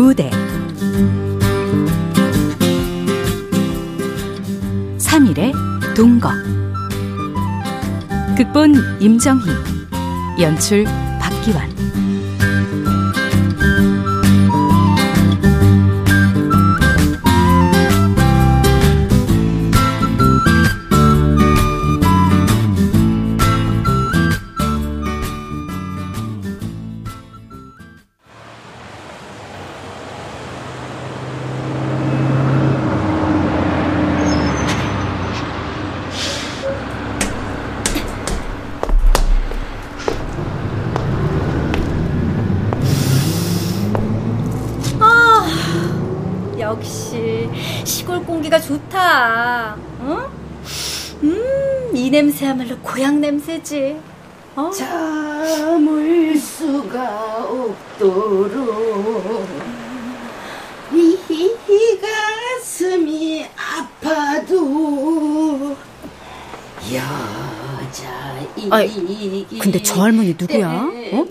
무대. 3일의 동거. 극본 임정희 연출 박기환 냄새야말로 고향 냄새지. 어? 참을 수가 없도록 이, 이 가슴이 아파도 여자이 근데 저 할머니 누구야? 어?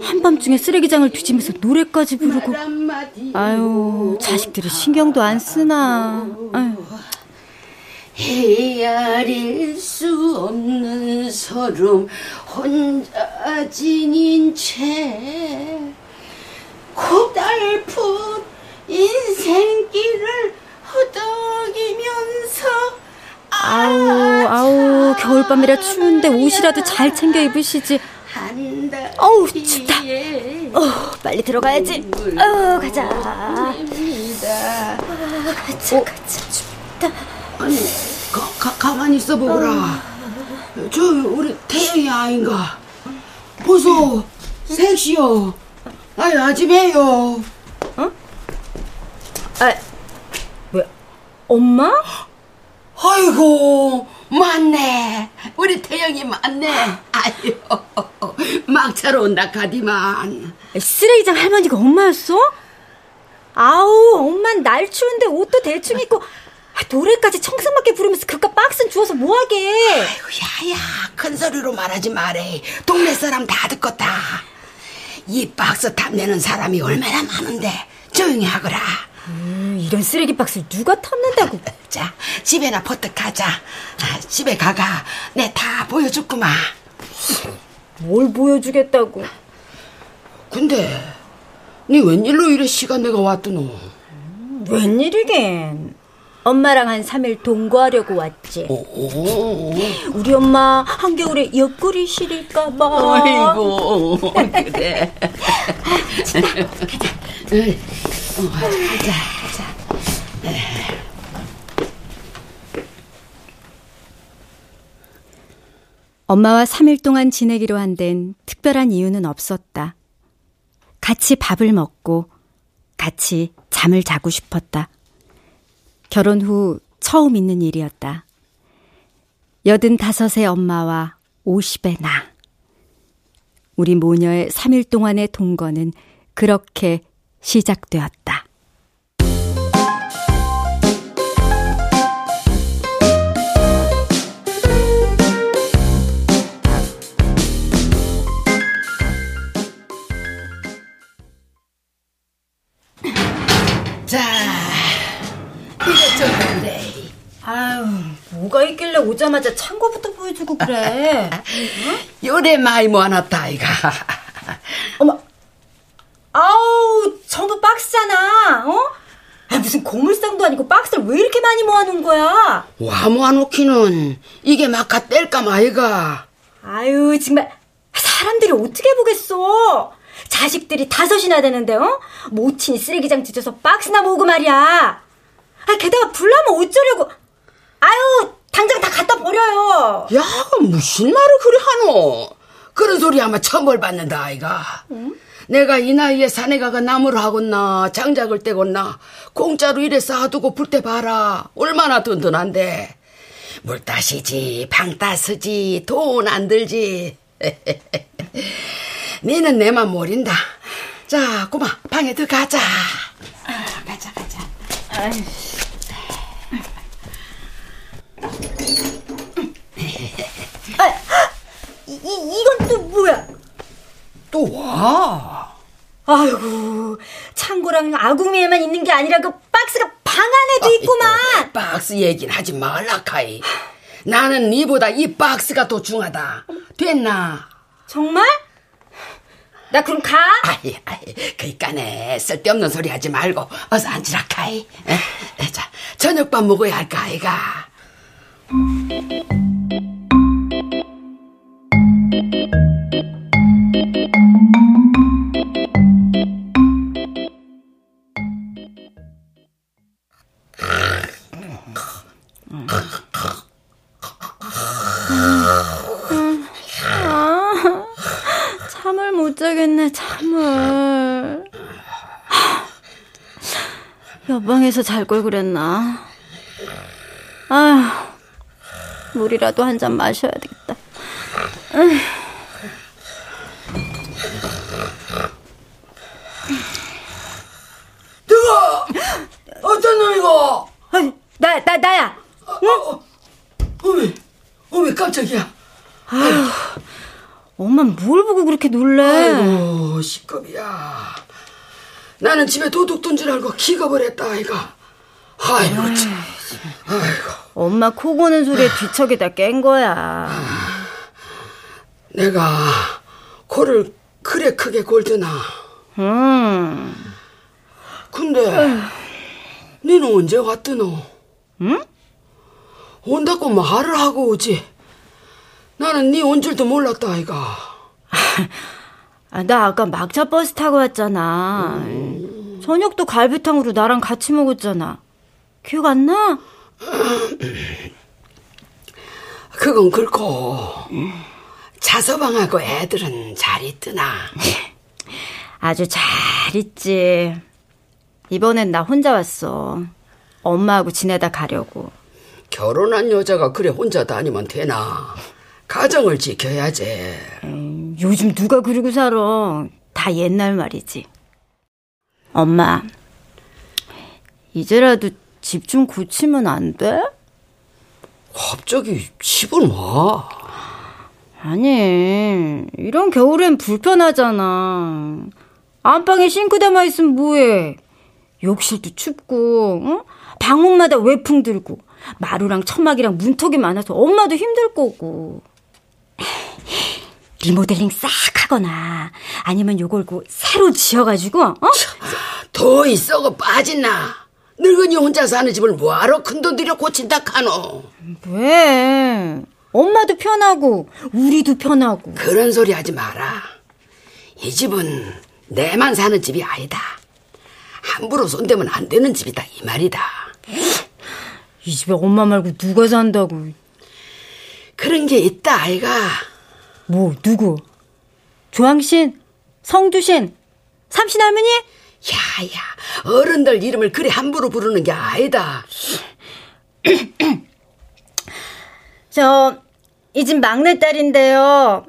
한밤중에 쓰레기장을 뒤지면서 노래까지 부르고 아유 자식들이 신경도 안 쓰나 아유. 헤아릴 수 없는 서름 혼자 지닌 채 고달픈 인생길을 허덕이면서 아우 아우 겨울밤이라 추운데 옷이라도 잘 챙겨 입으시지. 어우 춥다. 어 빨리 들어가야지. 어 가자. 아, 가자 가자. 춥다 아니, 가, 가, 가만히 있어 보거라. 저 우리 태영이 아인가? 보소, 섹시요. 아이, 아침에요. 어? 아, 왜, 엄마? 아이고, 맞네. 우리 태영이 맞네. 아유, 막차로 온다 가디만. 쓰레기장 할머니가 엄마였어? 아우, 엄만 날 추운데 옷도 대충 입고 아, 노래까지 청승맞게 부르면서 그깟 박스는 주워서 뭐하게. 아이고, 야야, 큰 소리로 말하지 말해. 동네 사람 다 듣겠다. 이 박스 탐내는 사람이 얼마나 많은데 조용히 하거라. 음, 이런 쓰레기 박스를 누가 탐낸다고. 자, 집에나 버뜩 가자. 아, 집에 가가 내 다 보여줬구만. 뭘 보여주겠다고. 근데 네 웬일로 이래 시간 내가 왔더노? 음, 웬일이겐. 엄마랑 한 3일 동거하려고 왔지. 오, 우리 엄마 한겨울에 옆구리 시릴까 봐. 아이고, 그래. 가자. 어, 가자, 가자. 엄마와 3일 동안 지내기로 한 데는 특별한 이유는 없었다. 같이 밥을 먹고 같이 잠을 자고 싶었다. 결혼 후 처음 있는 일이었다. 여든 다섯의 엄마와 오십의 나. 우리 모녀의 3일 동안의 동거는 그렇게 시작되었다. 뭐가 있길래 오자마자 창고부터 보여주고 그래? 응? 요래 많이 모아놨다, 아이가. 어머, 아우, 전부 박스잖아, 어? 아, 무슨 고물상도 아니고 박스를 왜 이렇게 많이 모아놓은 거야? 와 모아놓기는 이게 막가 뗄까 마이가. 아유, 정말 사람들이 어떻게 보겠어? 자식들이 다섯이나 되는데, 어? 모친이 쓰레기장 뒤져서 박스나 모으고 말이야. 아, 게다가 불나면 어쩌려고. 아유, 당장 다 갖다 버려요. 야, 무슨 말을 그래 하노? 그런 소리 아마 처벌 받는다, 아이가. 응? 내가 이 나이에 산에 가가 나무를 하겠나, 장작을 떼겠나, 공짜로 이래 쌓아두고 불 때 봐라. 얼마나 든든한데. 물 따시지, 방 따스지, 돈 안 들지. 니는 내만 모른다. 자, 고마, 방에 들어가자. 아, 가자, 가자. 아이. 아, 이, 이건 또 뭐야? 또 와. 아이고, 창고랑 아구미에만 있는 게 아니라 그 박스가 방 안에도 아이고, 있구만. 박스 얘기는 하지 말라, 카이. 나는 니보다 이 박스가 더 중하다. 됐나? 정말? 나 그럼 가? 아이, 아이, 그니까네. 쓸데없는 소리 하지 말고 어서 앉으라, 카이. 에? 에, 자, 저녁밥 먹어야 할까, 아이가. 자겠네, 잠을. 옆방에서 잘 걸 그랬나? 아휴, 물이라도 한 잔 마셔야 되겠다. 누가? 어떤 놈이고? 아니, 나, 나, 나야. 응? 어, 어, 어메, 어메, 깜짝이야. 아휴. 엄마 뭘 보고 그렇게 놀래? 아이고 시겁이야. 나는 집에 도둑 둔 줄 알고 기겁을 했다 아이가. 아이고 참. 아이고. 엄마 코 고는 소리에 뒤척이다 깬 거야. 내가 코를 그래 크게 골드나. 음. 근데 니는 언제 왔드노? 응? 온다고 말을 하고 오지. 나는 네온 줄도 몰랐다 아이가. 아, 나 아까 막차 버스 타고 왔잖아. 음. 저녁도 갈비탕으로 나랑 같이 먹었잖아. 기억 안 나? 그건 그렇고 자서방하고 애들은 잘 있드나. 아주 잘 있지. 이번엔 나 혼자 왔어. 엄마하고 지내다 가려고. 결혼한 여자가 그래 혼자 다니면 되나? 가정을 지켜야지. 음, 요즘 누가 그러고 살아. 다 옛날 말이지. 엄마, 이제라도 집 좀 고치면 안 돼? 갑자기 집을 와? 아니, 이런 겨울엔 불편하잖아. 안방에 싱크대만 있으면 뭐해? 욕실도 춥고, 응? 방문마다 외풍 들고, 마루랑 천막이랑 문턱이 많아서 엄마도 힘들 거고. 리모델링 싹 하거나 아니면 요걸 고 새로 지어가지고 어? 더 있어가 빠진나 늙은이 혼자 사는 집을 뭐하러 큰돈 들여 고친다 카노 왜 엄마도 편하고 우리도 편하고 그런 소리 하지 마라 이 집은 내만 사는 집이 아니다 함부로 손대면 안 되는 집이다 이 말이다 이 집에 엄마 말고 누가 산다고 그런 게 있다 아이가 뭐 누구? 조항신? 성두신? 삼신 할머니? 야야 어른들 이름을 그리 함부로 부르는 게 아니다. 저 이 집 막내딸인데요.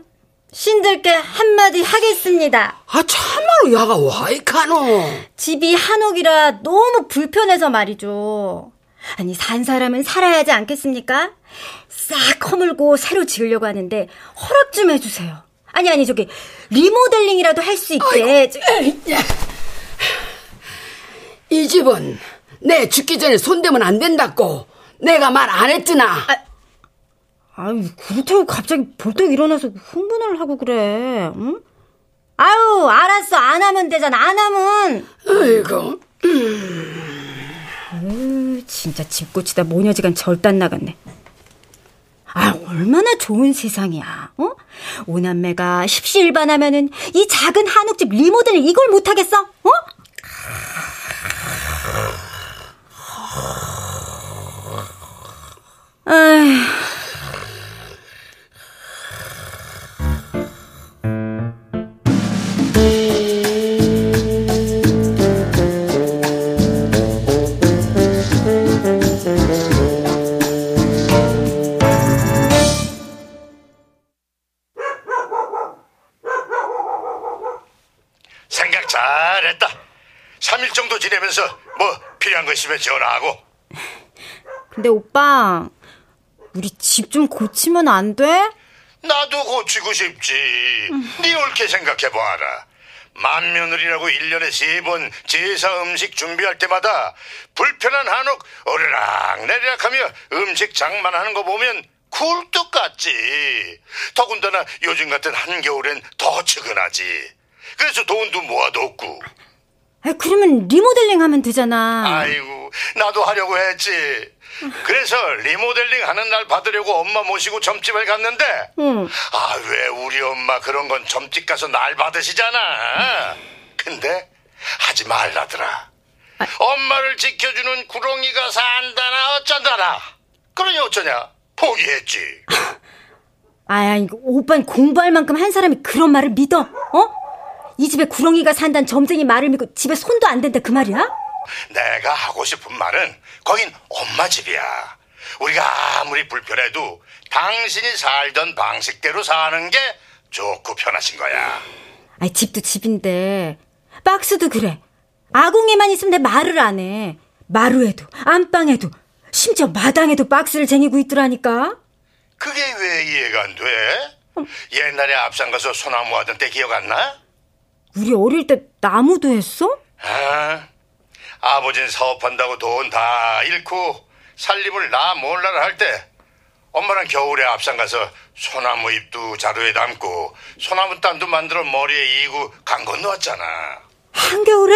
신들께 한마디 하겠습니다. 아 참말로 야가 와이카노. 집이 한옥이라 너무 불편해서 말이죠. 아니 산 사람은 살아야 하지 않겠습니까? 싹 허물고 새로 지으려고 하는데 허락 좀 해주세요. 아니 아니 저기 리모델링이라도 할 수 있게. 이 집은 내 죽기 전에 손대면 안 된다고 내가 말 안 했잖아. 아, 아유 그렇다고 갑자기 벌떡 일어나서 흥분을 하고 그래. 응? 아유 알았어 안 하면 되잖아 안 하면. 아이고. 음. 진짜 집 고치다 모녀지간 절단 나갔네. 아, 얼마나 좋은 세상이야. 어? 오남매가 십시일반하면은 이 작은 한옥집 리모델링 이걸 못하겠어? 어? 아휴. 필요한 거 있으면 전화하고. 근데 오빠, 우리 집 좀 고치면 안 돼? 나도 고치고 싶지. 음. 네 옳게 생각해봐라. 만며느리라고 1년에 세 번 제사 음식 준비할 때마다 불편한 한옥 오르락 내리락 하며 음식 장만하는 거 보면 굴뚝 같지. 더군다나 요즘 같은 한겨울엔 더 측은하지. 그래서 돈도 모아뒀고. 아, 그러면 리모델링 하면 되잖아. 아이고, 나도 하려고 했지. 그래서 리모델링 하는 날 받으려고 엄마 모시고 점집을 갔는데, 응. 아, 왜 우리 엄마 그런 건 점집 가서 날 받으시잖아. 근데 하지 말라더라. 엄마를 지켜주는 구렁이가 산다나 어쩐다나. 그러니 어쩌냐? 포기했지. 아야, 이거 오빤 공부할 만큼 한 사람이 그런 말을 믿어? 어? 이 집에 구렁이가 산다는 점쟁이 말을 믿고 집에 손도 안 댄다 그 말이야? 내가 하고 싶은 말은 거긴 엄마 집이야. 우리가 아무리 불편해도 당신이 살던 방식대로 사는 게 좋고 편하신 거야. 아이, 집도 집인데, 박스도 그래. 아궁이만 있으면 내 말을 안 해. 마루에도, 안방에도, 심지어 마당에도 박스를 쟁이고 있더라니까. 그게 왜 이해가 안 돼? 옛날에 앞장 가서 소나무 하던 때 기억 안 나? 우리 어릴 때 나무도 했어? 아, 아버진 사업한다고 돈 다 잃고 살림을 나 몰라라 할 때 엄마랑 겨울에 앞장 가서 소나무 잎도 자루에 담고 소나무 단도 만들어 머리에 이고 강 건너왔잖아. 한겨울에?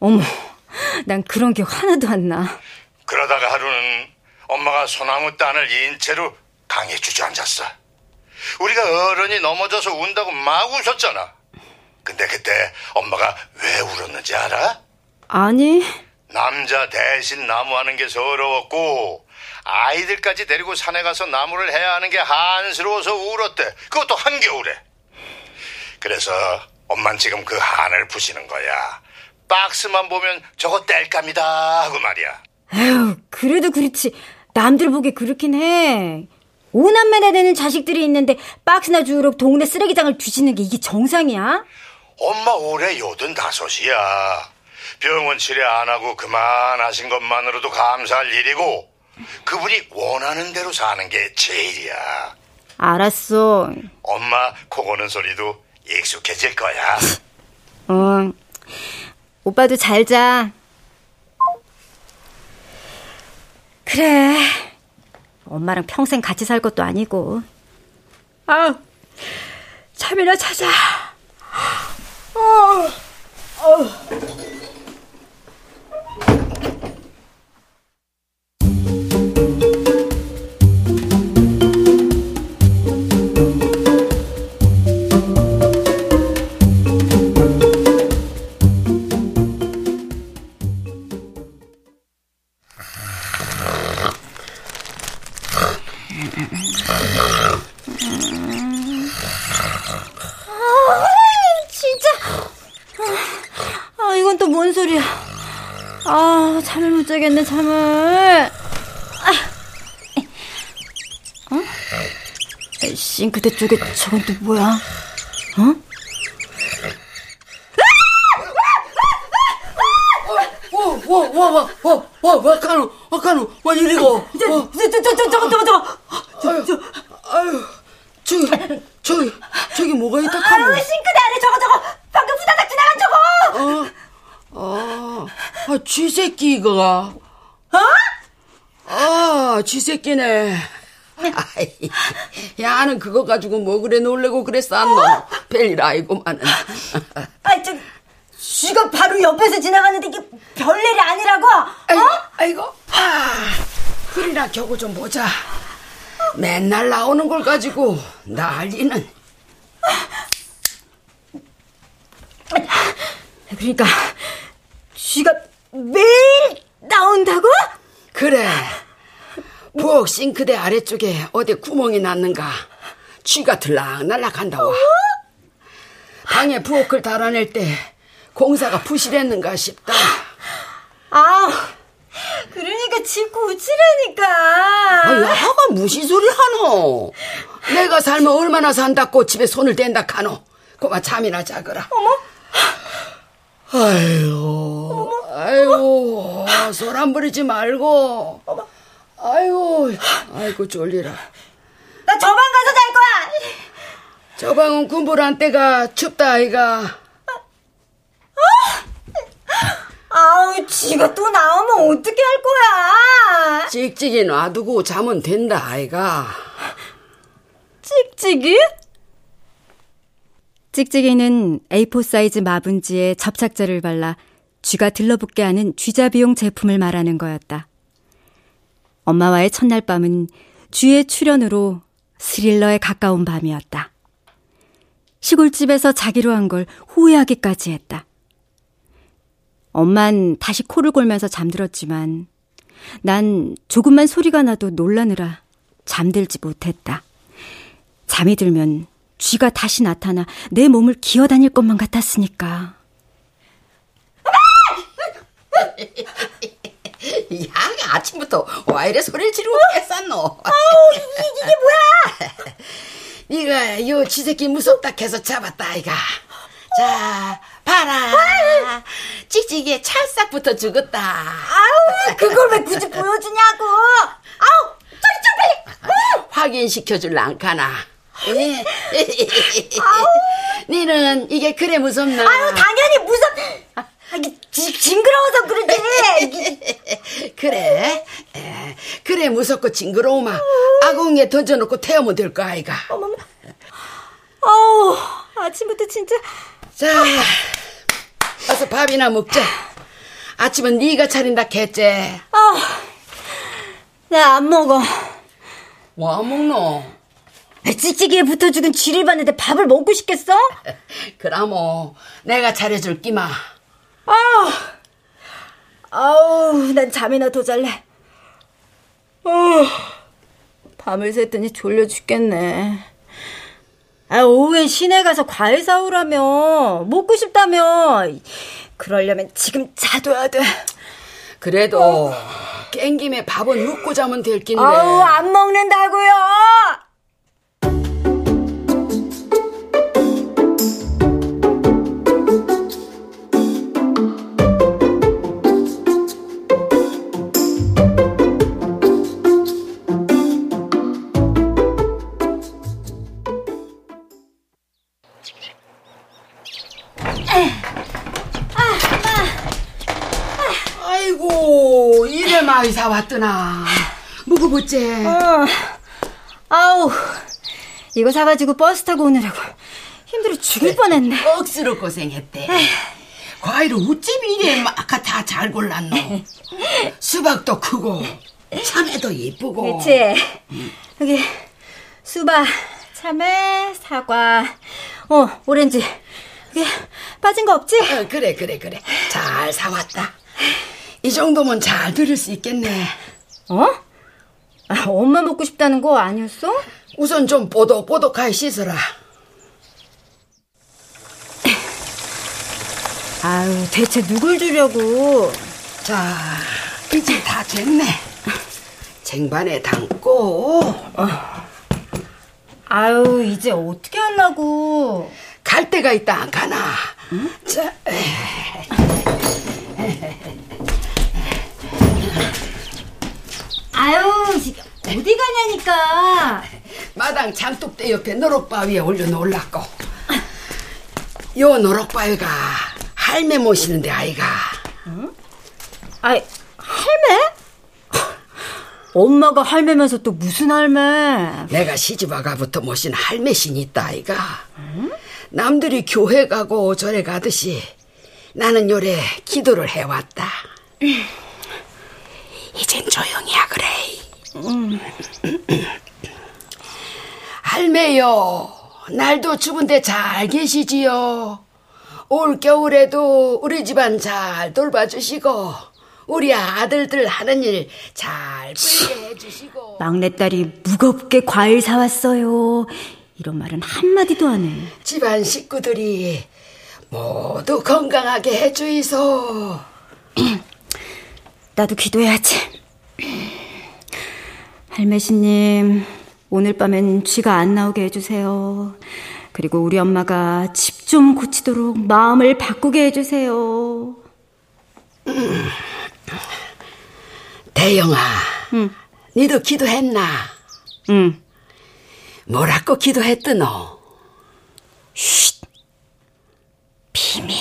어머, 난 그런 기억 하나도 안 나. 그러다가 하루는 엄마가 소나무 단을 인채로 강에 주저앉았어. 우리가 어른이 넘어져서 운다고 막 웃었잖아. 근데 그때 엄마가 왜 울었는지 알아? 아니, 남자 대신 나무하는 게 서러웠고 아이들까지 데리고 산에 가서 나무를 해야 하는 게 한스러워서 울었대. 그것도 한겨울에. 그래서 엄만 지금 그 한을 푸시는 거야. 박스만 보면 저거 뗄감이다 하고 말이야. 에휴, 그래도 그렇지. 남들 보기 그렇긴 해. 오남매나 되는 자식들이 있는데 박스나 주우러 동네 쓰레기장을 뒤지는 게 이게 정상이야? 엄마 올해 여든 다섯이야. 병원 치료 안 하고 그만하신 것만으로도 감사할 일이고 그분이 원하는 대로 사는 게 제일이야. 알았어. 엄마 코 고는 소리도 익숙해질 거야. 응. 오빠도 잘 자. 그래. 엄마랑 평생 같이 살 것도 아니고. 아, 잠이나 자자. 어, 어. 싱크대 쪽에 저건 또 뭐야? 어? 와, 와, 와, 와, 와, 와, 카노, 와, 카노, 와, 이리고. 저, 저, 저, 저, 저거, 저거, 저거. 아유, 아유, 저기, 저기, 저기 뭐가 있다, 카노. 아유, 싱크대 안에 저거, 저거. 방금 후다닥 지나간 저거. 어, 아, 아, 쥐새끼가. 어? 아, 쥐새끼네. 아이, 야는 그거 가지고 뭐 그래 놀래고 그랬어, 안 너? 별일 아니고만은. 아, 저, 쥐가 바로 옆에서 지나가는데 이게 별일이 아니라고? 어? 아이고, 아이고. 아, 그리나 겨우 좀 보자. 맨날 나오는 걸 가지고 난리는. 그러니까 쥐가 매일 나온다고? 그래. 부엌 싱크대 아래쪽에 어디 구멍이 났는가. 쥐가 들락날락 한다 와. 방에 부엌을 달아낼 때 공사가 부실했는가 싶다. 아, 그러니까 집 고치라니까. 아, 야가 무시 소리 하노. 내가 살면 얼마나 산다고 집에 손을 댄다 카노. 고마 잠이나 자거라. 어머. 아유, 아이고, 소란 부리지 말고. 아이고, 아이고 졸리라. 나 저방 가서 잘 거야. 저 방은 군불한 때가 춥다 아이가. 어? 아우, 지가 또 나오면 어떻게 할 거야? 찍찍이 놔두고 자면 된다 아이가. 찍찍이? 찍찍이는 A4 사이즈 마분지에 접착제를 발라 쥐가 들러붙게 하는 쥐자비용 제품을 말하는 거였다. 엄마와의 첫날 밤은 쥐의 출연으로 스릴러에 가까운 밤이었다. 시골집에서 자기로 한 걸 후회하기까지 했다. 엄만 다시 코를 골면서 잠들었지만 난 조금만 소리가 나도 놀라느라 잠들지 못했다. 잠이 들면 쥐가 다시 나타나 내 몸을 기어다닐 것만 같았으니까. 야, 아침부터 와 이래 소리를 지르고 깼었노? 아우, 이게, 뭐야? 네가 요 쥐새끼 무섭다 해서 잡았다, 아이가. 자, 봐라. 찍찍이에 찰싹부터 죽었다. 아우, 그걸 왜 굳이 보여주냐고. 아우, 저리 좀 빨리. 확인시켜줄라 안카나. 예. 니는 이게 그래 무섭나? 아유, 당연히 무섭. 아, 지- 징그러워서 그러지. 그래? 에, 그래 무섭고 징그러우마 아궁이에 던져놓고 태우면 될 거 아이가 어우, 아침부터 진짜. 자 어서 밥이나 먹자 아침은 네가 차린다 했지 아, 나 안 먹어. 뭐 안 먹노? 찌찌기에 붙어 죽은 쥐를 봤는데 밥을 먹고 싶겠어? 그라모 내가 차려줄 끼마 아우, 아우, 난 잠이나 더 잘래. 어, 밤을 샜더니 졸려 죽겠네. 아, 오후엔 시내 가서 과일 사오라며. 먹고 싶다며. 그러려면 지금 자둬야 돼. 그래도 깽김에 밥은 먹고 자면 될 낀데 아우, 안 먹는다고요! 사왔더나 먹어보지 어, 아우, 이거 사가지고 버스 타고 오느라고 힘들어 죽을 뻔했네. 억수로 고생했대. 과일을 어쩜 이래 마카 다잘 골랐노. 수박도 크고 참외도 예쁘고. 그치? 여기 수박, 참외, 사과, 어, 오렌지. 여기 빠진 거 없지? 어, 그래 그래 그래 잘 사왔다. 이 정도면 잘 들을 수 있겠네. 어? 아, 엄마 먹고 싶다는 거 아니었어? 우선 좀 뽀독뽀독하게 씻어라. 아유, 대체 누굴 주려고? 자 이제 다 됐네. 쟁반에 담고 아유, 이제 어떻게 하려고? 갈 데가 있다 안 가나. 자 아유, 가냐니까. 마당 장독대 옆에 노록바위에 올려놓으려고. 요 노록바위가 할매 모시는데 아이가. 아이, 할매? 엄마가 할매면서 또 무슨 할매? 내가 시집와가부터 모신 할매신이 있다 아이가. 남들이 교회 가고 절에 가듯이 나는 요래 기도를 해왔다. 이젠 조용히 하그래. 할매요, 날도 추운데 잘 계시지요. 올 겨울에도 우리 집안 잘 돌봐주시고 우리 아들들 하는 일 잘 풀게 해주시고. 막내딸이 무겁게 과일 사왔어요. 이런 말은 한마디도 안 해. 집안 식구들이 모두 건강하게 해주이소. 나도 기도해야지. 할매씨님, 오늘 밤엔 쥐가 안 나오게 해주세요. 그리고 우리 엄마가 집 좀 고치도록 마음을 바꾸게 해주세요. 대영아, 니도 기도했나? 응. 뭐라고 기도했더노? 비밀.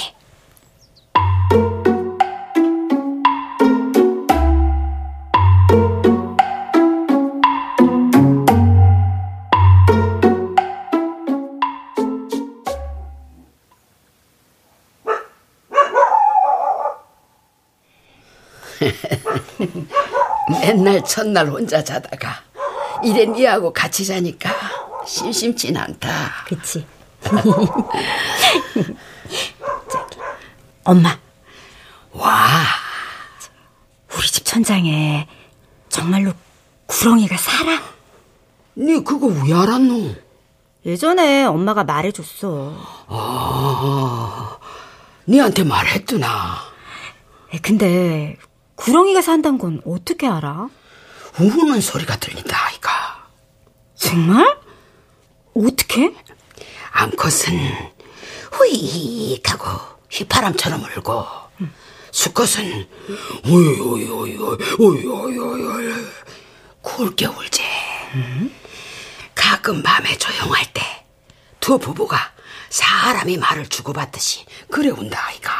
맨날 첫날 혼자 자다가 이래 니하고 같이 자니까 심심진 않다. 그치. 엄마. 와. 우리 집 천장에 정말로 구렁이가 살아? 니 그거 왜 알았노? 예전에 엄마가 말해줬어. 아, 니한테 말했구나. 근데 구렁이가 산단 건 어떻게 알아? 우는 소리가 들린다, 아이가. 정말? 어떻게? 암컷은 후익 하고 휘파람처럼 울고 수컷은 오이 오이 오이 오이 오이 오이 오이 굵게 울지. 가끔 밤에 조용할 때 두 부부가 사람이 말을 주고받듯이 그래 운다 아이가.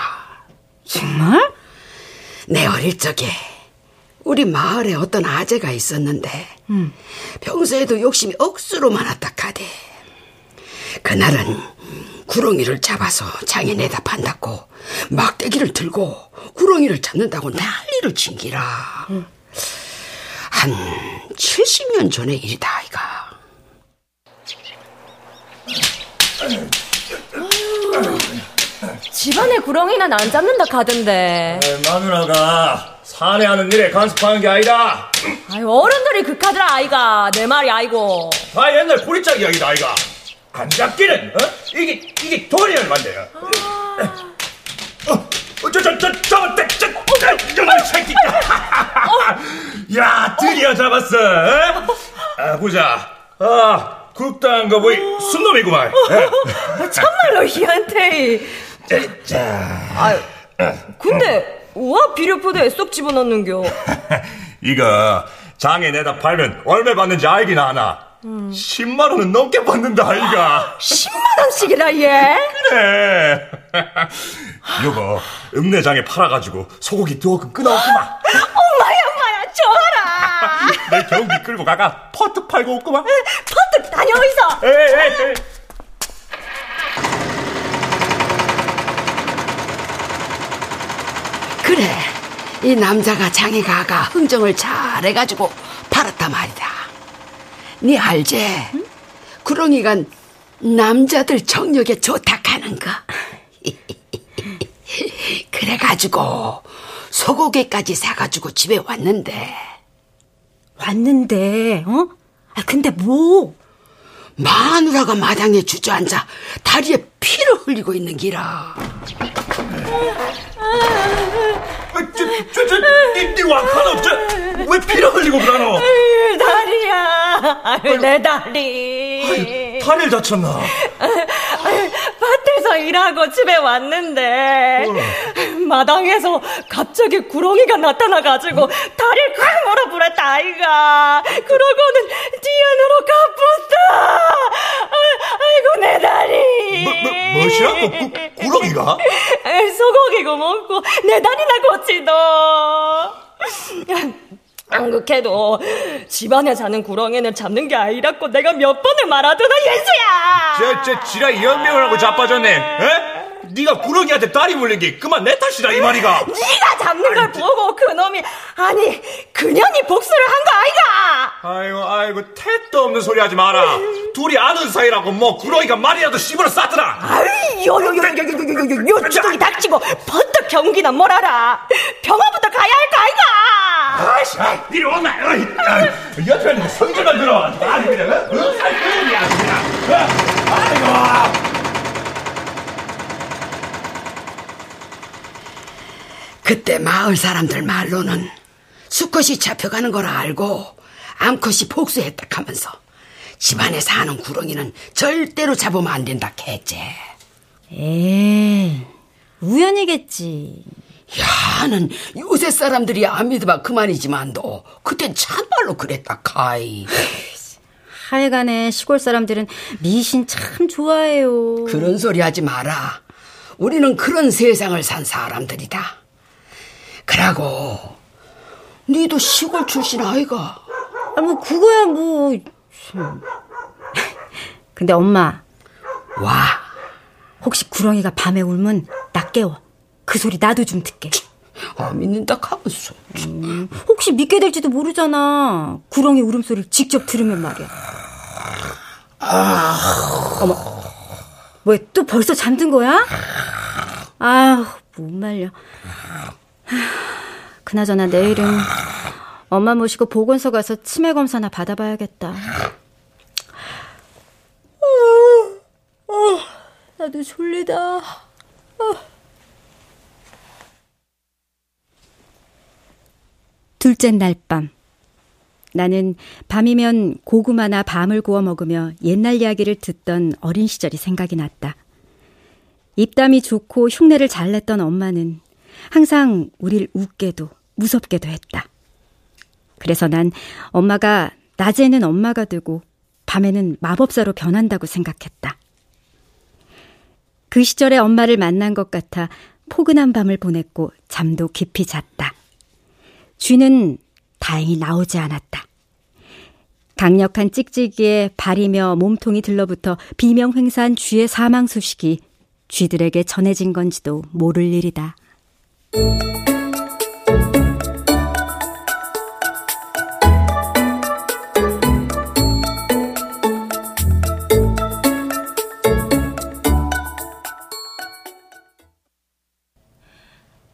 정말? 내 어릴 적에 우리 마을에 어떤 아재가 있었는데 평소에도 욕심이 억수로 많았다 카대. 그날은 구렁이를 잡아서 장에 내다 판다고 막대기를 들고 구렁이를 잡는다고 난리를 친기라. 한 70년 전의 일이다 아이가. 집안에 구렁이는 안 잡는다 카던데. 에, 마누라가 사내하는 일에 간섭하는 게 아니다. 아유, 어른들이 극하더라, 아이가. 내 말이 아이고. 다 옛날 고리짝 이야기다 아이가. 안 잡기는 어? 이게 이게 도리를 만들어. 어, 어, 저, 저, 저, 잡았다, 저, 저, 저, 새끼. 야, 드디어 잡았어. 어? 아, 보자. 아, 굵다한 거 보이 순놈이구만. 예. 참말로 희한테. 자, 아유, 근데, 우와 비료포대에 쏙 집어넣는겨. 이거 장에 내다 팔면 얼마 받는지 알긴 아나. 10만 원은 넘게 받는다 아이가. 10만 원씩이라, 얘. 그래. 요거 읍내장에 팔아가지고 소고기 두어금 끊어왔구만. 엄마야, 엄마야, 좋아라. 내 경비 끌고 가가 퍼트 팔고 왔구만. 퍼뜩 다녀오이소. 에에에. 그래, 이 남자가 장에 가가 흥정을 잘 해가지고 팔았다 말이다. 니 알제? 구렁이가 남자들 정력에 좋다 하는 거. 그래가지고 소고기까지 사가지고 집에 왔는데 왔는데, 어? 아, 근데 뭐? 마누라가 마당에 주저앉아 다리에 피를 흘리고 있는 기라. 저저저 니 와카노 저왜 피를 흘리고 그러노? 다리야. 아유, 내 다리. 다리를 다쳤나? 아유, 밭에서 일하고 집에 왔는데 마당에서 갑자기 구렁이가 나타나가지고 다리를 콱 물어버렸다 아이가 그러고는 뒤안으로 가pus다 아이고 내 다리 뭐, 뭐, 뭐시라고? 구, 구렁이가? 소고기고 먹고 내 다리나 고치도 안 그래도 집안에 사는 구렁이는 잡는 게 아니라고 내가 몇 번을 말하더나 예수야 저, 저, 지라 연명을 하고 자빠졌네. 에? 네가 구렁이한테 다리 물린 게 그만 내 탓이다, 이 말이가. 네가 잡는 걸 보고 그놈이 아니 그년이 복수를 한 거 아이가 아이고, 아이고, 택도 없는 소리 하지 마라. 둘이 아는 사이라고 뭐 구렁이가 말이라도 씹으러 쌌더라. 아이 요요요요요요요 주둥이 닥치고 버떡 경기나 몰아라 병원부터 가야 할 거 아이가 아이씨, 이리 오마. 어이, 아이, 옆에 있는 성질만 들어. 아니, 그냥? 살거리야, 그냥. 어? 아이고. 그때 마을 사람들 말로는 수컷이 잡혀가는 걸 알고 암컷이 복수했다 하면서 집안에 사는 구렁이는 절대로 잡으면 안 된다 했지. 에이, 우연이겠지. 야는 요새 사람들이 안 믿어봐 그만이지만도 그땐 참말로 그랬다 카이. 하여간에 시골 사람들은 미신 참 좋아해요. 그런 소리 하지 마라. 우리는 그런 세상을 산 사람들이다. 그러고 니도 시골 출신 아이가. 아, 뭐, 그거야, 뭐. 참. 근데 엄마, 와 혹시 구렁이가 밤에 울면 나 깨워. 그 소리 나도 좀 듣게. 아, 믿는다 하면서. 음, 혹시 믿게 될지도 모르잖아. 구렁이 울음소리를 직접 들으면 말이야. 아. 어머. 왜 또 벌써 잠든 거야? 아휴, 못 말려. 그나저나 내일은 엄마 모시고 보건소 가서 치매 검사나 받아봐야겠다. 어, 어, 나도 졸리다. 어. 둘째 날 밤. 나는 밤이면 고구마나 밤을 구워 먹으며 옛날 이야기를 듣던 어린 시절이 생각이 났다. 입담이 좋고 흉내를 잘 냈던 엄마는 항상 우릴 웃게도 무섭게도 했다. 그래서 난 엄마가 낮에는 엄마가 되고 밤에는 마법사로 변한다고 생각했다. 그 시절에 엄마를 만난 것 같아 포근한 밤을 보냈고 잠도 깊이 잤다. 쥐는 다행히 나오지 않았다. 강력한 찍찍이에 발이며 몸통이 들러붙어 비명횡사한 쥐의 사망 소식이 쥐들에게 전해진 건지도 모를 일이다.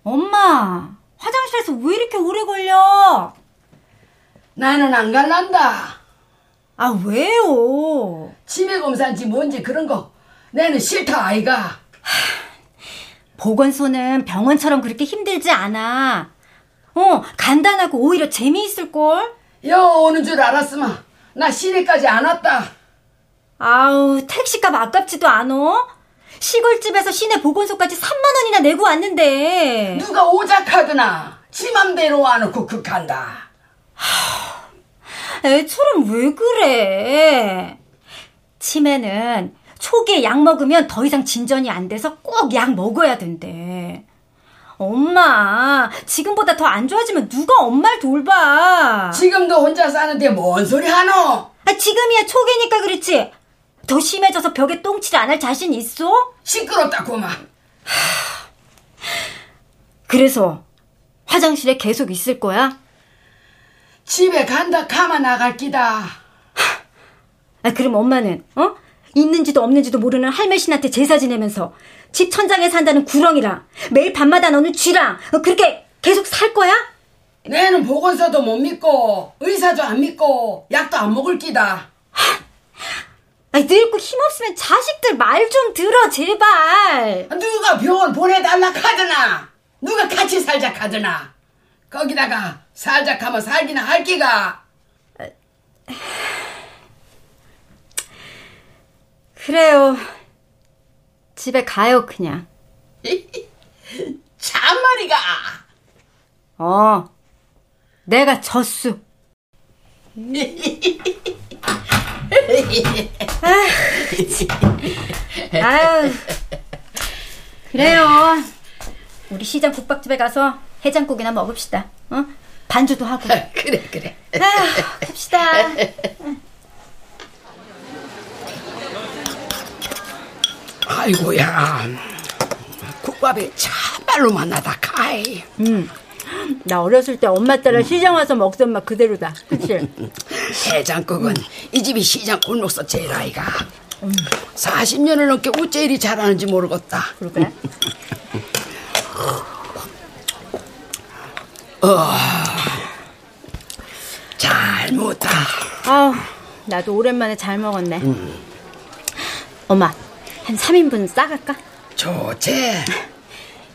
엄마, 화장실에서 왜 이렇게 오래 걸려? 나는 안 갈란다. 아, 왜요? 치매 검사인지 뭔지 그런 거. 나는 싫다, 아이가. 보건소는 병원처럼 그렇게 힘들지 않아. 어, 간단하고 오히려 재미있을걸? 여 오는 줄 알았으면 나 시내까지 안 왔다. 아우, 택시값 아깝지도 않어? 시골집에서 시내 보건소까지 3만 원이나 내고 왔는데. 누가 오작하드나 지 맘대로 와놓고 극한다. 애처럼 왜 그래? 치매는 초기에 약 먹으면 더 이상 진전이 안 돼서 꼭 약 먹어야 된대. 엄마, 지금보다 더 안 좋아지면 누가 엄마를 돌봐? 지금도 혼자 사는데 뭔 소리 하노? 아, 지금이야 초기니까 그렇지. 더 심해져서 벽에 똥칠 안 할 자신 있어? 시끄럽다 고마. 그래서 화장실에 계속 있을 거야? 집에 간다 가만 나갈 기다. 아, 그럼 엄마는 어? 있는지도 없는지도 모르는 할매 신한테 제사 지내면서 집 천장에 산다는 구렁이랑 매일 밤마다 너는 쥐랑 어, 그렇게 계속 살 거야? 내는 보건소도 못 믿고 의사도 안 믿고 약도 안 먹을 기다. 아, 늙고 힘없으면 자식들 말 좀 들어 제발. 누가 병원 보내달라 카드나? 누가 같이 살자 카드나? 거기다가 살자 하면 살기나 할 기가. 그래요. 집에 가요 그냥. 참말이가. 어. 내가 졌수. 아유. 그래요. 우리 시장 국밥집에 가서 해장국이나 먹읍시다. 어? 반주도 하고. 그래 그래. 아휴, 갑시다. 아이고야. 국밥이 참말로 만나다 카이. 음. 나 어렸을 때 엄마 따라 시장 와서 먹던 맛 그대로다. 그치? 해장국은 이 집이 시장 골목서 제일 아이가. 40년을 넘게 어째 이리 잘하는지 모르겠다. 그러게. 잘 먹었다. 아우, 나도 오랜만에 잘 먹었네. 엄마, 한 3인분 싸갈까? 좋지.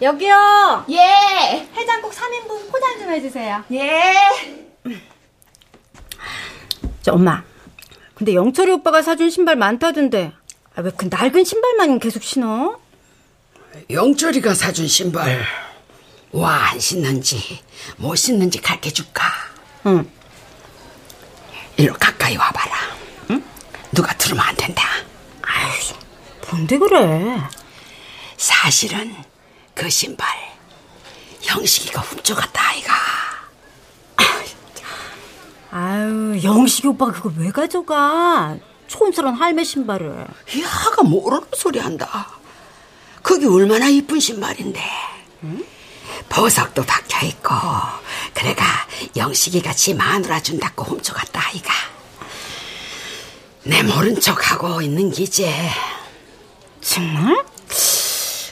여기요. 예. 해장국 3인분 포장 좀 해주세요. 예. 저 엄마. 근데 영철이 오빠가 사준 신발 많다던데. 아, 왜 그 낡은 신발만 계속 신어? 영철이가 사준 신발. 와, 안 신는지, 못 신는지 가르쳐 줄까? 응. 이리 가까이 와봐라. 응? 누가 들으면 안 된다. 뭔데 그래? 사실은 그 신발, 형식이가 훔쳐갔다, 아이가. 아유, 영식이 오빠가 그걸 왜 가져가? 촌스러운 할매 신발을. 야가 모르는 소리 한다. 그게 얼마나 이쁜 신발인데. 보석도 박혀있고 그래가 영식이가 지 마누라 준다고 훔쳐갔다 아이가 내 모른 척 하고 있는 기제 정말?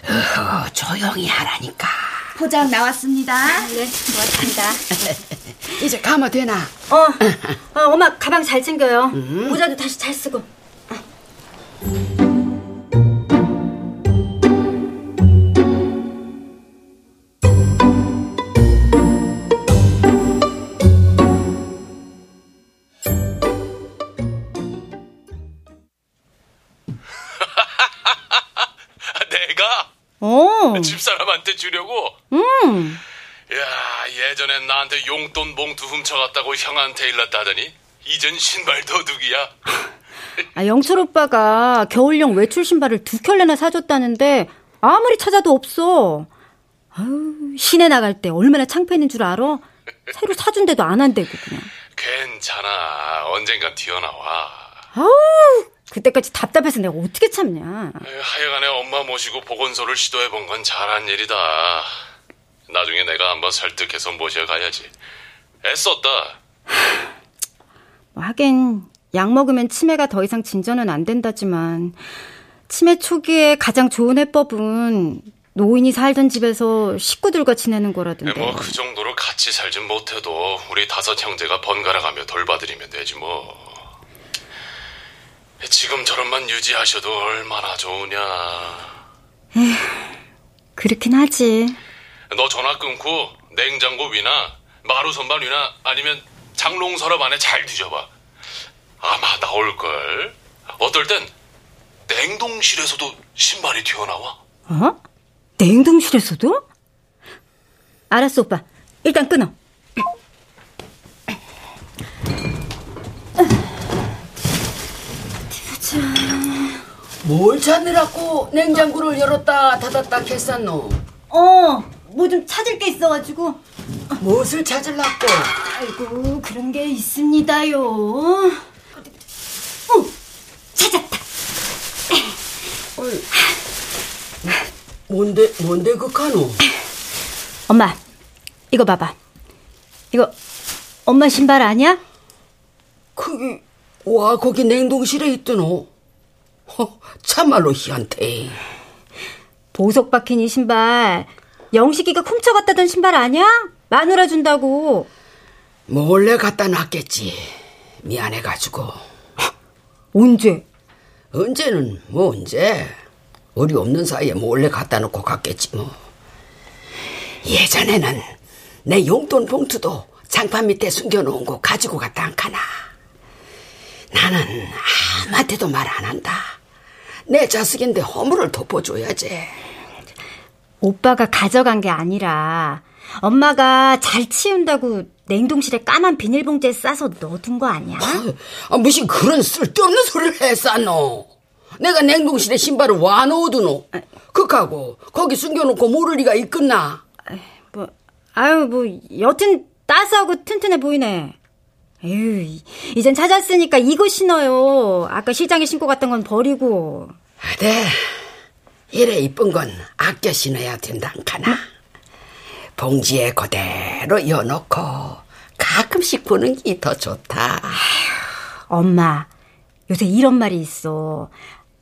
어허, 조용히 하라니까 포장 나왔습니다. 네, 고맙습니다. 이제 가면 되나? 어, 어, 엄마 가방 잘 챙겨요. 모자도 다시 잘 쓰고. 내 가 어, 집사람한테 주려고. 음, 야 예전엔 나한테 용돈 봉투 훔쳐갔다고 형한테 일렀다더니 이젠 신발 도둑이야. 아, 영철 오빠가 겨울용 외출 신발을 두 켤레나 사줬다는데 아무리 찾아도 없어. 아유, 시내 나갈 때 얼마나 창피했는 줄 알아? 새로 사준 데도 안 한대고 그냥. 괜찮아. 언젠간 튀어나와. 아우, 그때까지 답답해서 내가 어떻게 참냐. 하여간에 엄마 모시고 보건소를 시도해 본 건 잘한 일이다. 나중에 내가 한번 설득해서 모셔가야지. 애썼다. 뭐 하긴 약 먹으면 치매가 더 이상 진전은 안 된다지만 치매 초기에 가장 좋은 해법은 노인이 살던 집에서 식구들과 지내는 거라던데. 뭐 그 정도로 같이 살진 못해도 우리 다섯 형제가 번갈아가며 돌봐드리면 되지 뭐. 지금처럼만 유지하셔도 얼마나 좋으냐. 그렇긴 하지. 너 전화 끊고 냉장고 위나 마루 선반 위나 아니면 장롱 서랍 안에 잘 뒤져봐. 아마 나올걸. 어떨 땐 냉동실에서도 신발이 튀어나와. 어? 냉동실에서도? 알았어, 오빠. 일단 끊어. 뭘 찾느라고 냉장고를 열었다 닫았다 했었노? 어, 뭐 좀 찾을 게 있어가지고. 무엇을 찾으려고? 아이고, 그런 게 있습니다요. 어, 찾았다. 어이, 뭔데 뭔데 그 카노? 엄마, 이거 봐봐. 이거 엄마 신발 아니야? 그게 와 거기 냉동실에 있더노. 허, 참말로 희한테. 보석 박힌 이 신발 영식이가 훔쳐갔다던 신발 아니야? 마누라 준다고. 몰래 갖다 놨겠지. 미안해가지고. 언제? 언제는 뭐 언제 우리 없는 사이에 몰래 갖다 놓고 갔겠지 뭐. 예전에는 내 용돈 봉투도 장판 밑에 숨겨놓은 거 가지고 갔다 안 카나. 나는 아무한테도 말 안 한다. 내 자식인데 허물을 덮어줘야지. 오빠가 가져간 게 아니라 엄마가 잘 치운다고 냉동실에 까만 비닐봉지에 싸서 넣어둔 거 아니야? 아, 무슨 그런 쓸데없는 소리를 했었노. 내가 냉동실에 신발을 와 넣어두노. 그하고 거기 숨겨놓고 모를 리가 있겠나. 뭐, 아유, 뭐, 여튼 따스하고 튼튼해 보이네. 에휴, 이젠 찾았으니까 이거 신어요. 아까 시장에 신고 갔던 건 버리고. 아들, 이래 이쁜 건 아껴 신어야 된다, 카나. 봉지에 그대로 이어놓고 가끔씩 보는 게 더 좋다. 엄마, 요새 이런 말이 있어.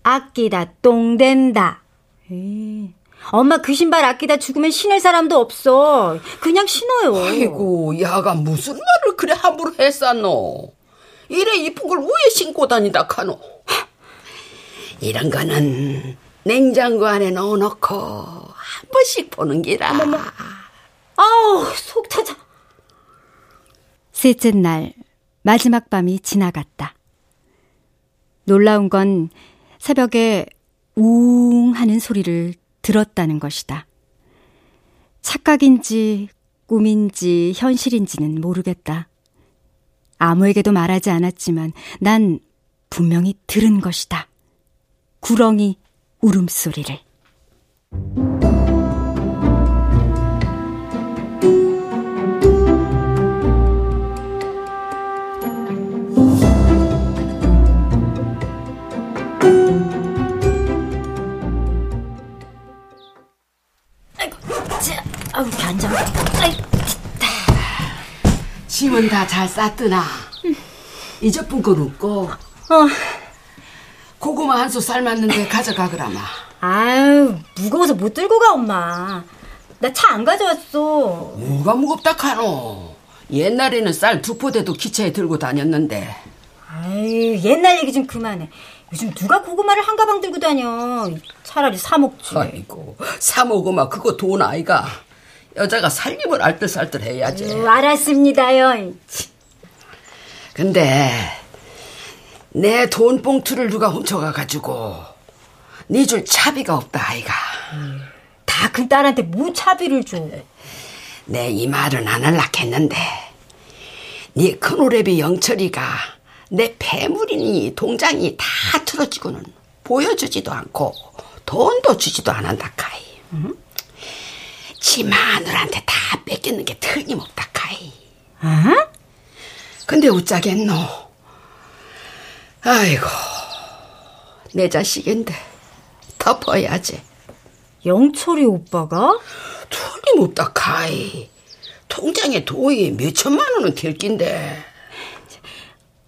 아끼다 똥 된다. 에이, 엄마 그 신발 아끼다 죽으면 신을 사람도 없어. 그냥 신어요. 아이고, 야가 무슨 말을 그래 함부로 했었노. 이래 이쁜 걸 왜 신고 다니다 카노. 이런 거는 냉장고 안에 넣어놓고 한 번씩 보는 기라. 아우, 속 터져. 셋째 날, 마지막 밤이 지나갔다. 놀라운 건 새벽에 우웅 하는 소리를 들었다는 것이다. 착각인지 꿈인지 현실인지는 모르겠다. 아무에게도 말하지 않았지만 난 분명히 들은 것이다. 구렁이 울음소리를. 아유 간장. 아이. 짐은 다 잘 쌌드나. 응. 이제뿐 건 없고. 어. 고구마 한 수 삶았는데 가져가그라마. 아유 무거워서 못 들고 가 엄마. 나 차 안 가져왔어. 뭐가 무겁다 카노. 옛날에는 쌀 두 포대도 기차에 들고 다녔는데. 아유 옛날 얘기 좀 그만해. 요즘 누가 고구마를 한 가방 들고 다녀. 차라리 사 먹지. 아이고, 사 먹어마 그거 돈 아이가. 여자가 살림을 알뜰살뜰 해야지. 아유, 알았습니다요. 근데 내 돈 봉투를 누가 훔쳐가가지고 네 줄 차비가 없다 아이가. 다큰 딸한테 뭐 차비를 줘. 내 이 말은 안 할라 했는데 네 큰오래비 영철이가 내 폐물이니 동장이 다 틀어지고는 보여주지도 않고 돈도 주지도 않았다 카이. 응? 지 마누라한테 다 뺏겼는 게 틀림없다 카이. 어? 근데 어쩌겠노? 아이고, 내 자식인데 덮어야지. 영철이 오빠가? 틀림없다, 카이. 통장에 돈이 몇 천만 원은 될 낀데.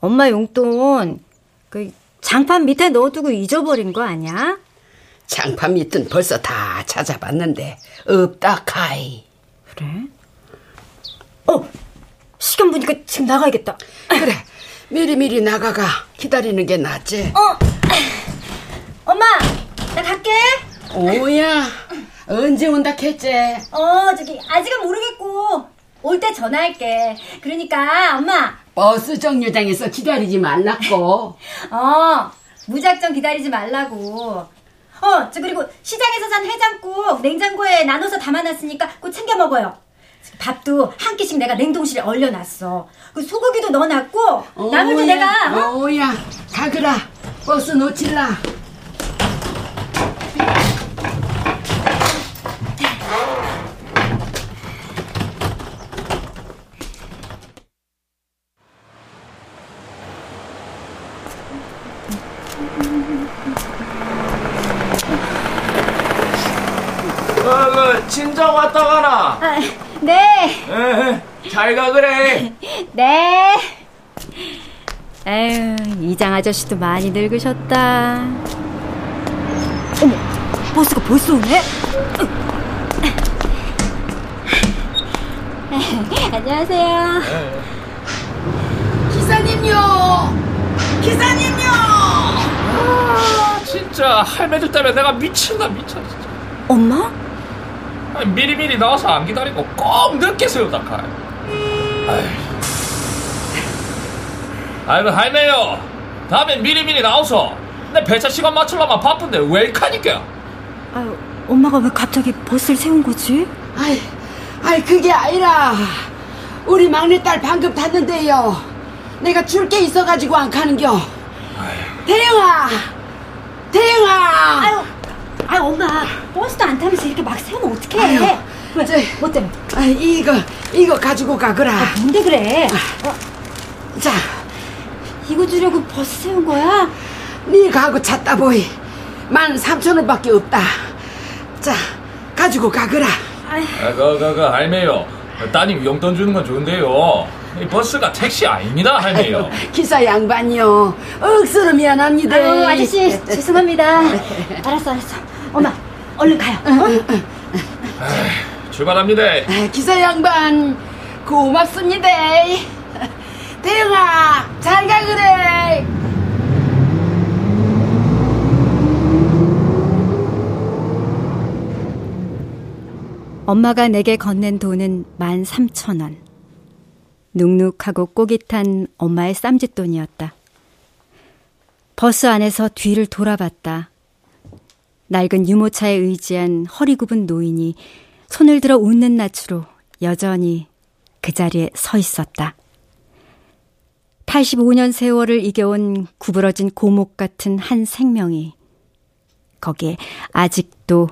엄마 용돈 그 장판 밑에 넣어두고 잊어버린 거 아니야? 장판 밑은 벌써 다 찾아봤는데 없다, 카이. 그래? 어, 시간 보니까 지금 나가야겠다. 그래, 미리 미리 나가가 기다리는 게 낫지. 어, 엄마, 나 갈게. 오야, 언제 온다 했지? 어, 저기 아직은 모르겠고 올 때 전화할게. 그러니까 엄마, 버스 정류장에서 기다리지 말라고. 어, 무작정 기다리지 말라고. 어, 저 그리고 시장에서 산 해장국 냉장고에 나눠서 담아놨으니까 꼭 챙겨 먹어요. 밥도 한 끼씩 내가 냉동실에 얼려놨어. 그 소고기도 넣어놨고 오야, 내가 어? 오야, 가그라. 버스 놓칠라. 어, 그 친정 왔다 가나? 아, 네, 잘 가 그래. 네. 에휴, 이장 아저씨도 많이 늙으셨다. 어머, 버스가 벌써 오네? 안녕하세요. 기사님요! 기사님요! 아, 진짜 할매들 때문에 내가 미친다 미쳐 진짜. 엄마? 아니, 미리미리 나와서 안 기다리고 꼭 늦게 세우다 카. 아이. 아이고 할매요. 다음에 미리미리 나와서 내 배차 시간 맞추려면 바쁜데 왜 이카니까? 아유, 엄마가 왜 갑자기 버스를 세운 거지? 아이, 아이, 그게 아니라, 우리 막내딸 방금 탔는데요. 내가 줄 게 있어가지고 안 가는겨. 대영아! 대영아! 아유, 아유, 엄마, 버스도 안 타면서 이렇게 막 세우면 어떡해? 아유, 왜, 저- 뭐 때문에? 아, 이거, 이거 가지고 가거라. 뭔데 그래? 자, 이거 주려고 버스 세운 거야? 네 가고 찾다 보이. 만 삼천 원밖에 없다. 자, 가지고 가거라. 아, 그, 그, 그, 할매요. 따님 용돈 주는 건 좋은데요. 이 버스가 택시 아닙니다, 할매요. 기사 양반이요. 억수로 미안합니다. 아유, 아저씨, 죄송합니다. 알았어, 알았어. 엄마, 얼른 가요. 어? 출발합니다. 아, 기사 양반 고맙습니다. 대영아 잘 가 그래. 엄마가 내게 건넨 돈은 만 삼천 원. 눅눅하고 꼬깃한 엄마의 쌈짓돈이었다. 버스 안에서 뒤를 돌아봤다. 낡은 유모차에 의지한 허리 굽은 노인이 손을 들어 웃는 낯으로 여전히 그 자리에 서 있었다. 85년 세월을 이겨온 구부러진 고목 같은 한 생명이 거기에 아직도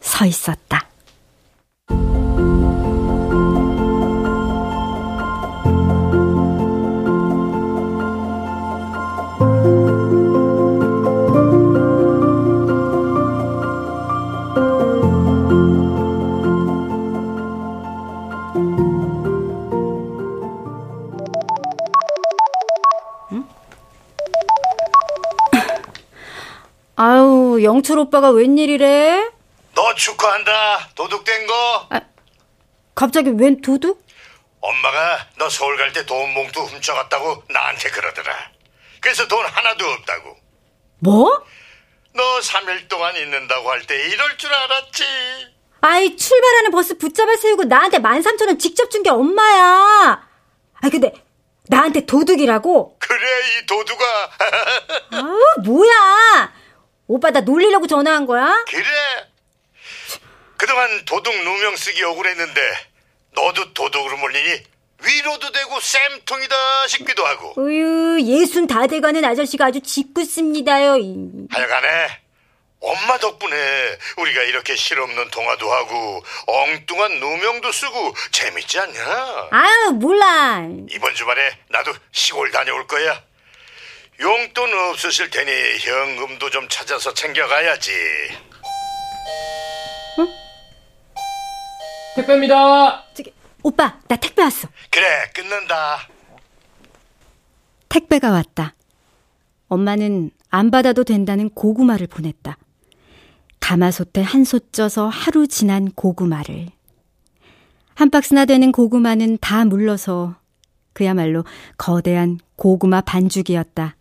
서 있었다. 영철 오빠가 웬일이래? 너 축하한다. 도둑된 거. 아, 갑자기 웬 도둑? 엄마가 너 서울 갈 때 돈 봉투 훔쳐갔다고 나한테 그러더라. 그래서 돈 하나도 없다고. 뭐? 너 3일 동안 있는다고 할 때 이럴 줄 알았지. 아이, 출발하는 버스 붙잡아 세우고 나한테 13,000원 직접 준 게 엄마야. 아, 근데 나한테 도둑이라고? 그래, 이 도둑아. 아우, 뭐야. 오빠 나 놀리려고 전화한 거야? 그래. 그동안 도둑 누명 쓰기 억울했는데 너도 도둑으로 몰리니 위로도 되고 쌤통이다 싶기도 하고. 어휴, 예순 다 돼가는 아저씨가 아주 짓궂습니다요. 하여간에 엄마 덕분에 우리가 이렇게 실없는 통화도 하고 엉뚱한 누명도 쓰고 재밌지 않냐? 아유, 몰라. 이번 주말에 나도 시골 다녀올 거야. 용돈 없으실 테니 현금도 좀 찾아서 챙겨가야지. 택배입니다. 저기, 오빠, 나 택배 왔어. 그래, 끊는다. 택배가 왔다. 엄마는 안 받아도 된다는 고구마를 보냈다. 가마솥에 한 솥 쪄서 하루 지난 고구마를. 한 박스나 되는 고구마는 다 물러서 그야말로 거대한 고구마 반죽이었다.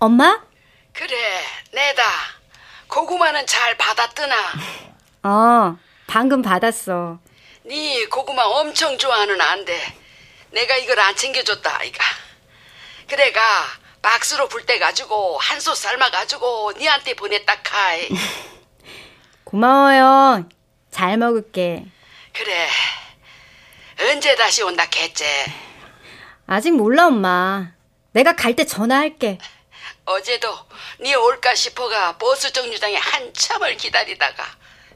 엄마? 그래, 내다. 고구마는 잘 받았더나. 어, 방금 받았어. 네 고구마 엄청 좋아하는 안데 내가 이걸 안 챙겨줬다 아이가. 그래가 박스로 불때 가지고 한 솥 삶아 가지고 니한테 보냈다 카이. 고마워요. 잘 먹을게. 그래. 언제 다시 온다 겠제. 아직 몰라, 엄마. 내가 갈 때 전화할게. 어제도 니 올까 싶어가 버스 정류장에 한참을 기다리다가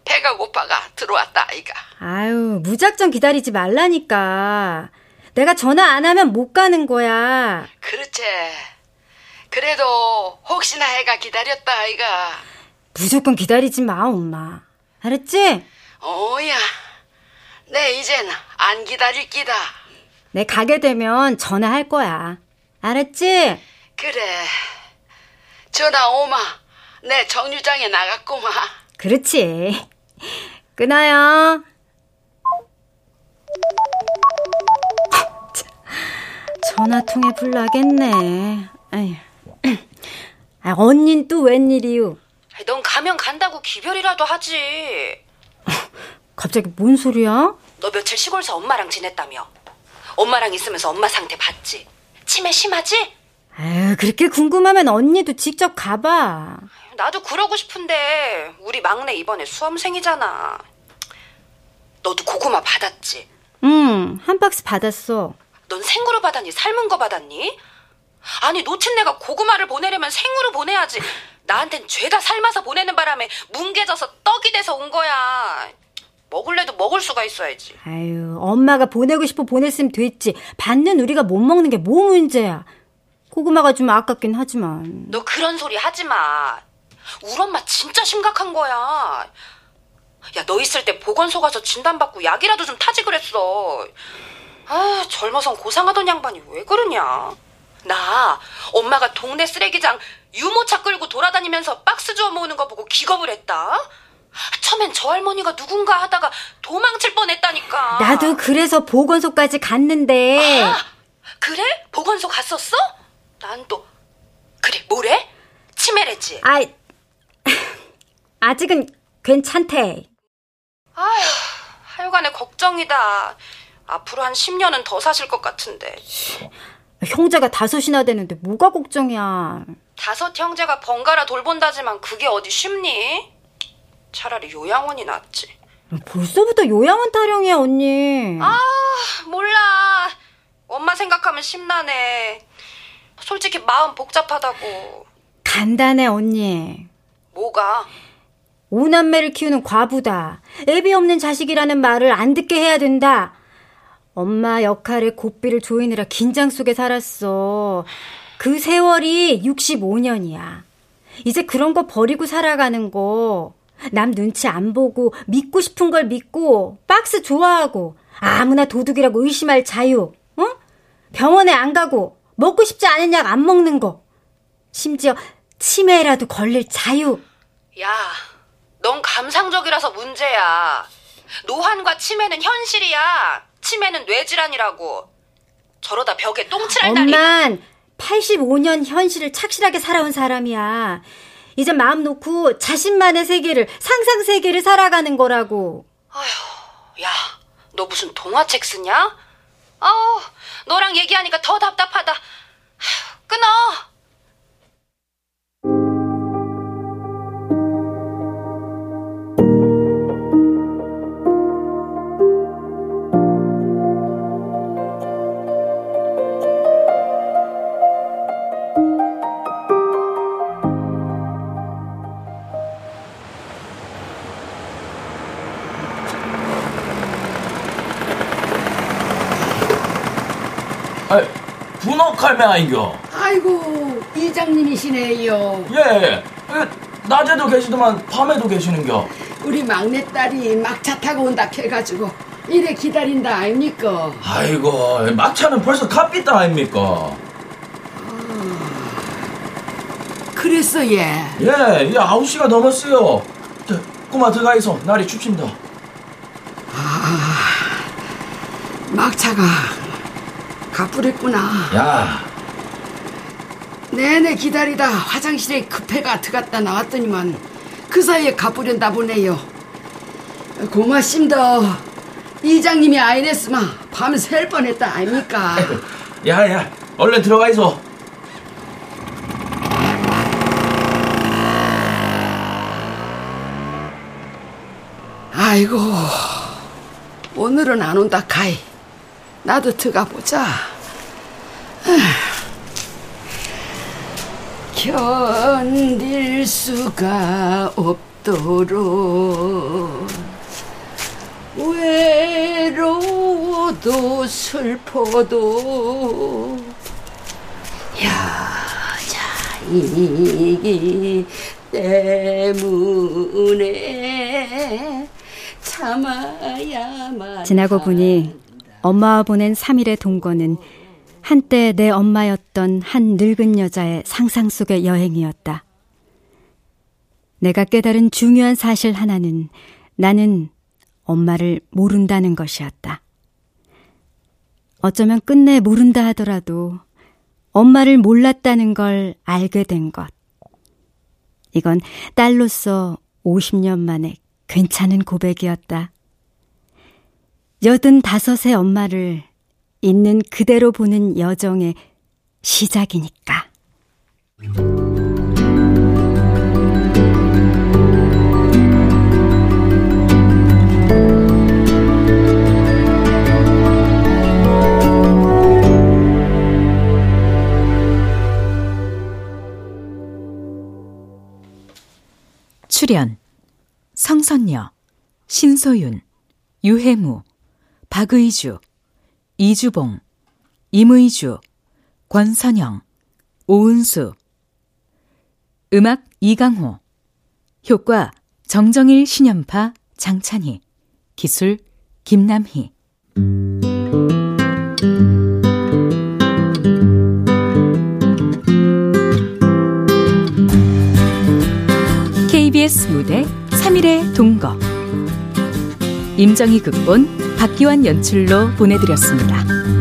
배가 고파가 들어왔다 아이가. 아유, 무작정 기다리지 말라니까. 내가 전화 안 하면 못 가는 거야. 그렇지. 그래도 혹시나 해가 기다렸다 아이가. 무조건 기다리지 마, 엄마. 알았지? 어야. 내 이젠 안 기다릴 기다. 내 가게 되면 전화할 거야. 알았지? 그래. 전화 오마. 내 정류장에 나갔구마. 그렇지. 끊어요. 전화 통에 불 나겠네. 아휴. 아, 언닌 또 웬일이유? 넌 가면 간다고 기별이라도 하지. 갑자기 뭔 소리야? 너 며칠 시골서 엄마랑 지냈다며. 엄마랑 있으면서 엄마 상태 봤지? 치매 심하지? 아유, 그렇게 궁금하면 언니도 직접 가봐. 나도 그러고 싶은데 우리 막내 이번에 수험생이잖아. 너도 고구마 받았지? 응, 한 박스 받았어. 넌 생으로 받았니? 삶은 거 받았니? 아니 놓친 내가 고구마를 보내려면 생으로 보내야지. 나한텐 죄다 삶아서 보내는 바람에 뭉개져서 떡이 돼서 온 거야. 먹을래도 먹을 수가 있어야지. 아유, 엄마가 보내고 싶어 보냈으면 됐지. 받는 우리가 못 먹는 게 뭐 문제야. 고구마가 좀 아깝긴 하지만. 너 그런 소리 하지 마. 우리 엄마 진짜 심각한 거야. 야, 너 있을 때 보건소 가서 진단받고 약이라도 좀 타지 그랬어. 아, 젊어선 고상하던 양반이 왜 그러냐. 나 엄마가 동네 쓰레기장 유모차 끌고 돌아다니면서 박스 주워 모으는 거 보고 기겁을 했다. 처음엔 저 할머니가 누군가 하다가 도망칠 뻔했다니까. 나도 그래서 보건소까지 갔는데. 아, 그래? 보건소 갔었어? 난 또 그래 뭐래? 치매랬지. 아이, 아직은 괜찮대. 아휴, 하여간에 걱정이다. 앞으로 한 10년은 더 사실 것 같은데. 형제가 다섯이나 되는데 뭐가 걱정이야. 다섯 형제가 번갈아 돌본다지만 그게 어디 쉽니? 차라리 요양원이 낫지. 벌써부터 요양원 타령이야, 언니. 아, 몰라. 엄마 생각하면 심란해. 솔직히 마음 복잡하다고. 간단해, 언니. 뭐가? 오남매를 키우는 과부다. 애비 없는 자식이라는 말을 안 듣게 해야 된다. 엄마 역할에 고삐를 조이느라 긴장 속에 살았어. 그 세월이 65년이야. 이제 그런 거 버리고 살아가는 거. 남 눈치 안 보고 믿고 싶은 걸 믿고 박스 좋아하고 아무나 도둑이라고 의심할 자유. 어? 병원에 안 가고 먹고 싶지 않은 약 안 먹는 거. 심지어 치매라도 걸릴 자유. 야, 넌 감상적이라서 문제야. 노환과 치매는 현실이야. 치매는 뇌질환이라고. 저러다 벽에 똥칠할 날이. 엄만 85년 현실을 착실하게 살아온 사람이야. 이제 마음 놓고 자신만의 세계를 상상 세계를 살아가는 거라고. 아휴, 야, 너 무슨 동화책 쓰냐? 아우, 너랑 얘기하니까 더 답답하다. 끊어. 분홍칼매 아인겨. 아이고 이장님이시네요. 예, 예. 낮에도 계시더만 밤에도 계시는겨. 우리 막내딸이 막차 타고 온다 해가지고 이래 기다린다 아닙니까? 아이고, 막차는 벌써 값비다 아닙니까? 그랬어 얘. 예, 예, 아홉 시가 넘었어요. 자, 꼬마 들어가 있어. 날이 춥습니다. 막차가 가쁘랬구나. 야, 내내 기다리다 화장실에 급해가 들어갔다 나왔더니만 그 사이에 가쁘련다 보네요. 고맙습니다. 이장님이 아이랬으면 밤샐 뻔했다 아닙니까? 야, 야, 얼른 들어가 있어. 아이고 오늘은 안 온다 카이. 나도 들어가 보자. 견딜 수가 없도록 외로워도 슬퍼도 여자이기 때문에 참아야만 지나고 보니 엄마와 보낸 3일의 동거는 한때 내 엄마였던 한 늙은 여자의 상상 속의 여행이었다. 내가 깨달은 중요한 사실 하나는 나는 엄마를 모른다는 것이었다. 어쩌면 끝내 모른다 하더라도 엄마를 몰랐다는 걸 알게 된 것. 이건 딸로서 50년 만에 괜찮은 고백이었다. 여든 다섯의 엄마를 있는 그대로 보는 여정의 시작이니까. 출연 성선녀, 신소윤, 유해무, 박의주, 이주봉, 임의주, 권선영, 오은수. 음악 이강호. 효과 정정일 신연파 장찬희. 기술 김남희. KBS 무대 3일의 동거. 임정희 극본 박기환 연출로 보내드렸습니다.